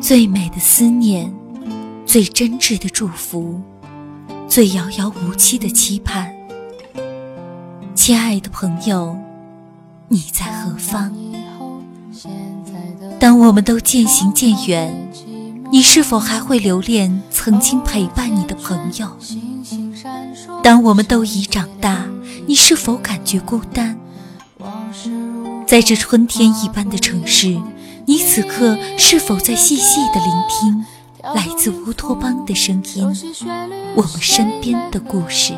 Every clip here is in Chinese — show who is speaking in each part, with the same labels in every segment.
Speaker 1: 最美的思念，最真挚的祝福，最遥遥无期的期盼。亲爱的朋友，你在何方？当我们都渐行渐远，你是否还会留恋曾经陪伴你的朋友？当我们都已长大，你是否感觉孤单？在这春天一般的城市，你此刻是否在细细的聆听来自乌托邦的声音？我们身边的故事。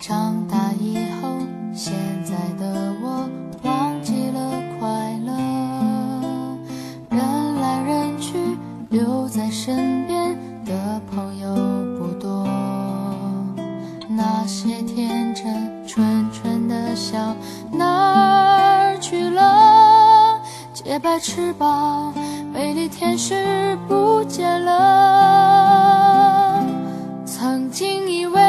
Speaker 2: 长大以后，现在的我忘记了快乐，人来人去，留在身边的朋友不多，那些天真。洁白翅膀，美丽天使不见了。曾经以为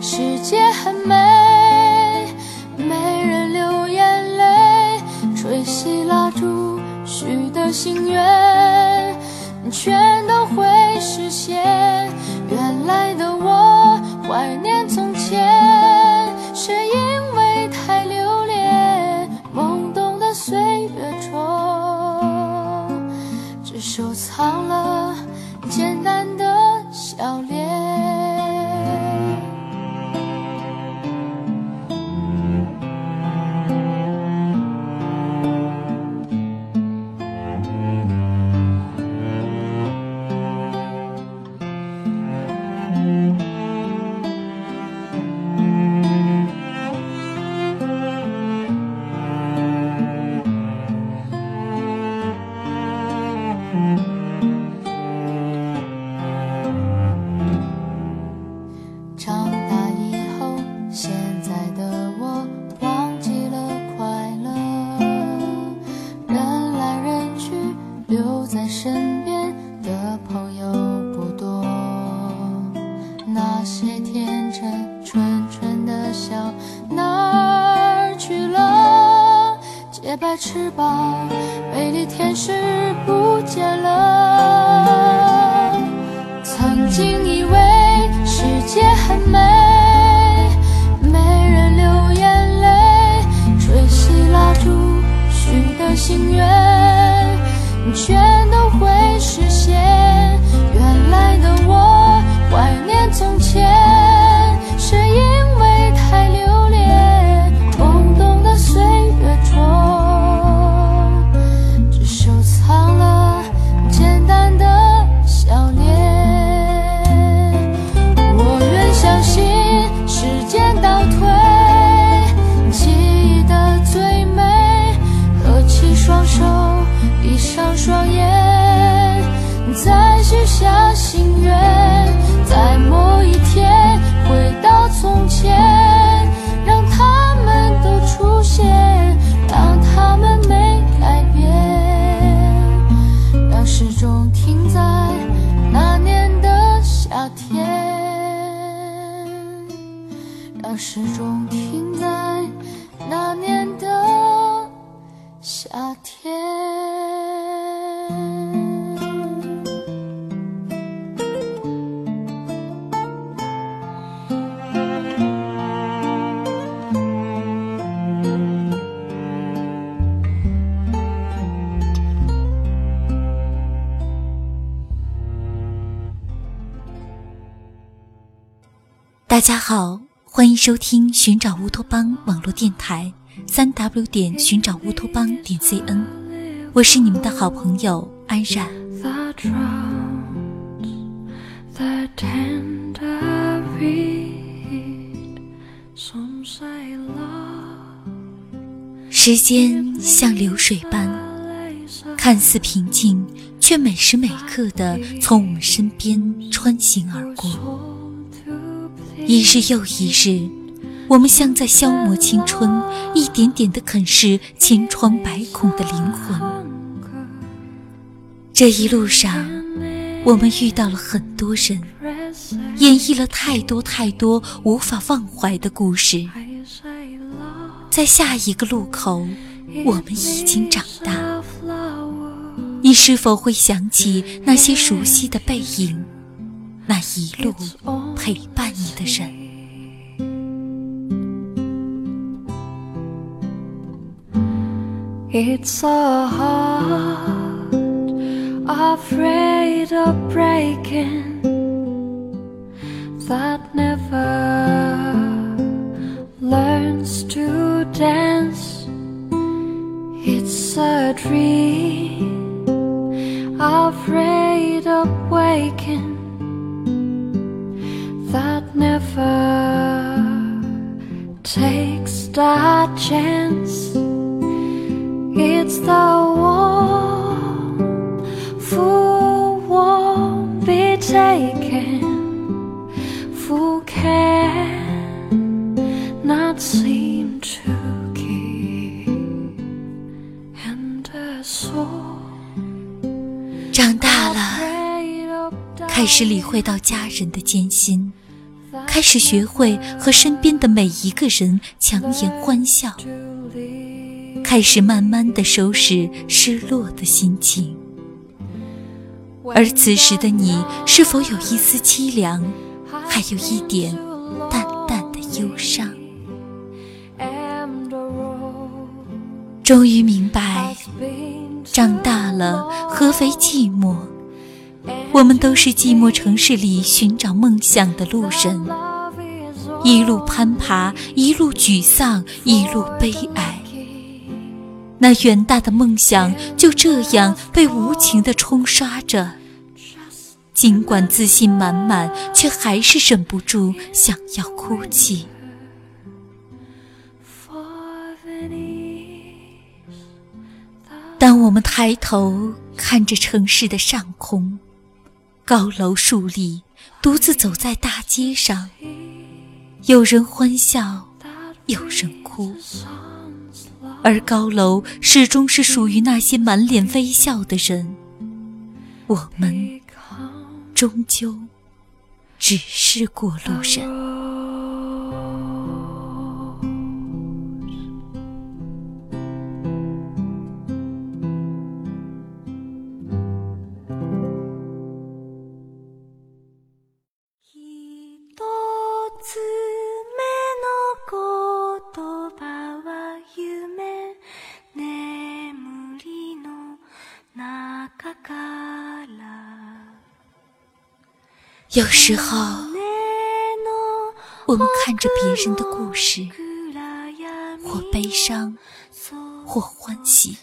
Speaker 2: 世界很美，没人流眼泪，吹熄蜡烛许的心愿，全都会实现。变成纯纯的笑，哪儿去了？洁白翅膀，美丽天使不见了。曾经以为世界很美，没人流眼泪，吹熄蜡烛许的心愿，全
Speaker 1: 大家好。欢迎收听寻找乌托邦网络电台，三 w 点寻找乌托邦点 cn，我是你们的好朋友安然。时间像流水般，看似平静，却每时每刻的从我们身边穿行而过。一日又一日，我们像在消磨青春，一点点的啃噬千疮百孔的灵魂。这一路上，我们遇到了很多人，演绎了太多太多无法忘怀的故事。在下一个路口，我们已经长大，你是否会想起那些熟悉的背影，那一路陪伴你的人
Speaker 3: ？It's a heart afraid of breaking that never learns to dance. That chance. It's the one who won't be taken, who can not seem to keep, and a soul.
Speaker 1: 长大了，开始理会到家人的艰辛，开始学会和身边的每一个人强颜欢笑，开始慢慢的收拾失落的心情。而此时的你，是否有一丝凄凉，还有一点淡淡的忧伤？终于明白。长大了，何为寂寞？我们都是寂寞城市里寻找梦想的路人，一路攀爬，一路沮丧，一路悲哀。那远大的梦想就这样被无情地冲刷着，尽管自信满满，却还是忍不住想要哭泣。当我们抬头看着城市的上空，高楼竖立，独自走在大街上，有人欢笑，有人哭，而高楼始终是属于那些满脸微笑的人。我们终究只是过路人。有时候，我们看着别人的故事，或悲伤，或欢喜。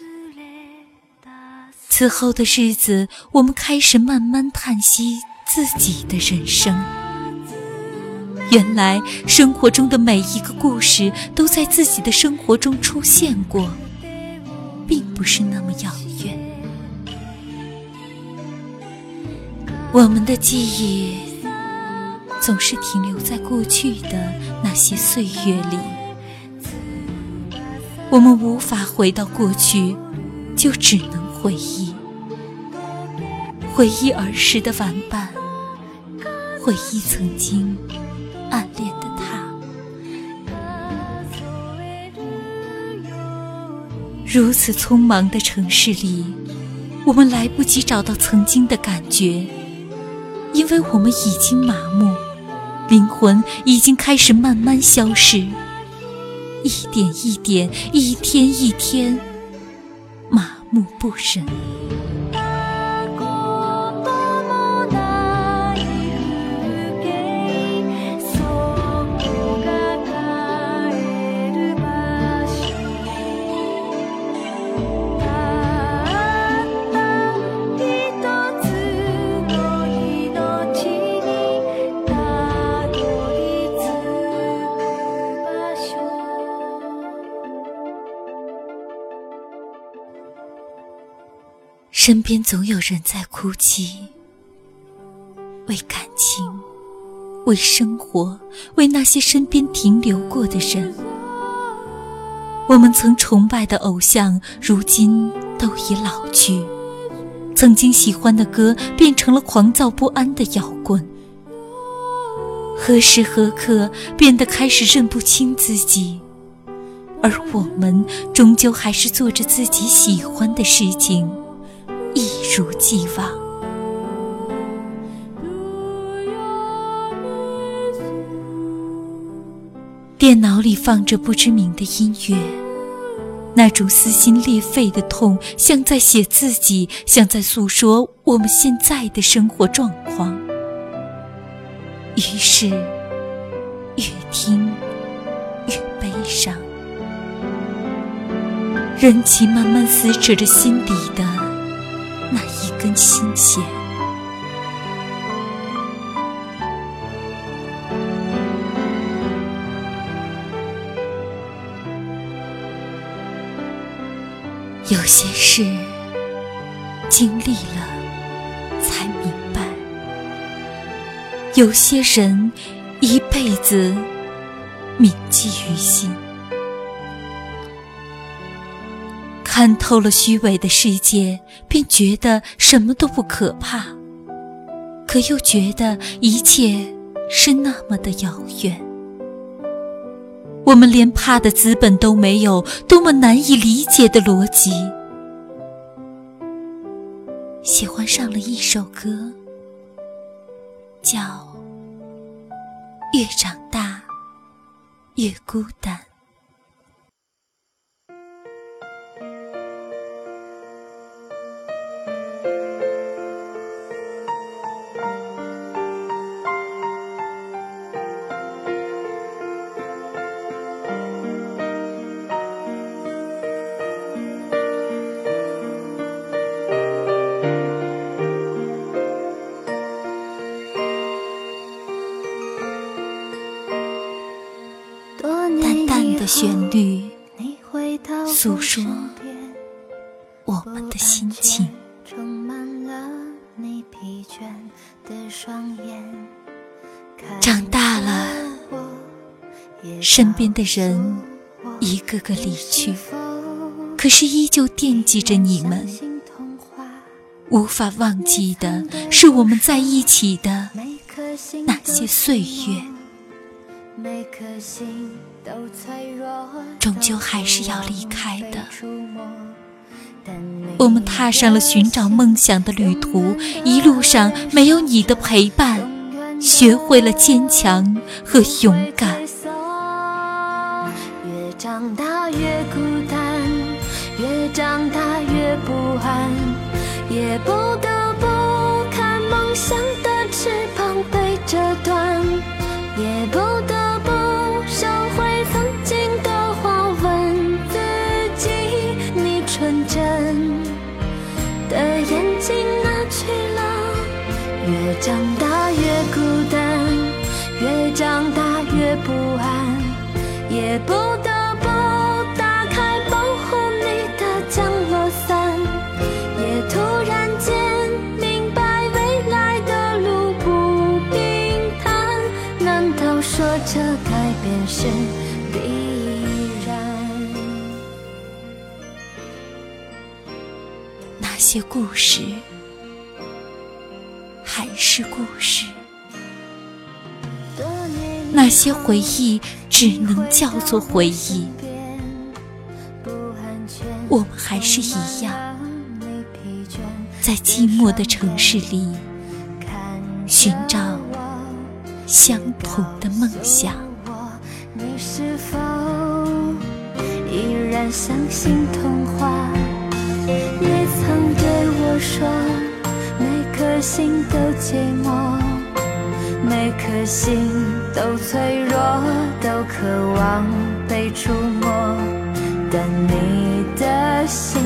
Speaker 1: 此后的日子，我们开始慢慢叹息自己的人生。原来，生活中的每一个故事都在自己的生活中出现过，并不是那么遥我们的记忆总是停留在过去的那些岁月里，我们无法回到过去，就只能回忆，回忆儿时的玩伴，回忆曾经暗恋的他。如此匆忙的城市里，我们来不及找到曾经的感觉。因为我们已经麻木，灵魂已经开始慢慢消失，一点一点，一天一天，麻木不仁。身边总有人在哭泣，为感情，为生活，为那些身边停留过的人。我们曾崇拜的偶像，如今都已老去；曾经喜欢的歌，变成了狂躁不安的摇滚。何时何刻，变得开始认不清自己，而我们终究还是做着自己喜欢的事情。如既往。电脑里放着不知名的音乐，那种撕心裂肺的痛，像在写自己，像在诉说我们现在的生活状况。于是，越听越悲伤，任其慢慢撕扯着心底的那一根心弦。有些事经历了才明白，有些人一辈子铭记于心。看透了虚伪的世界，便觉得什么都不可怕，可又觉得一切是那么的遥远。我们连怕的资本都没有，多么难以理解的逻辑！喜欢上了一首歌，叫《越长大越孤单》。旋律诉说我们的心情。长大了，身边的人一个个离去，可是依旧惦记着你们。无法忘记的是我们在一起的那些岁月。终究还是要离开的。我们踏上了寻找梦想的旅途，一路上没有你的陪伴，学会了坚强和勇敢。
Speaker 4: 越长大越孤单，越长大越不安，也不得不看梦想的翅膀被折断，也不说这改变是必然？
Speaker 1: 那些故事。还是故事，那些回忆只能叫做回忆。我们还是一样，在寂寞的城市里寻找相同的梦想。
Speaker 4: 你是否依然相信童话？你曾对我说。每颗心都寂寞，每颗心都脆弱，都渴望被触摸。但你的心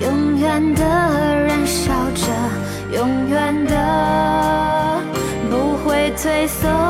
Speaker 4: 永远的燃烧着，永远的翠色。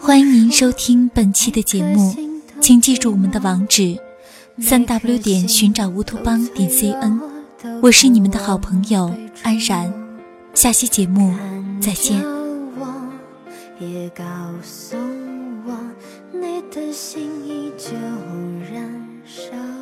Speaker 1: 欢迎您收听本期的节目，请记住我们的网址：三 w 点寻找乌托邦点 cn。我是你们的好朋友安然，下期节目再见。也告诉我，你的心依旧燃烧。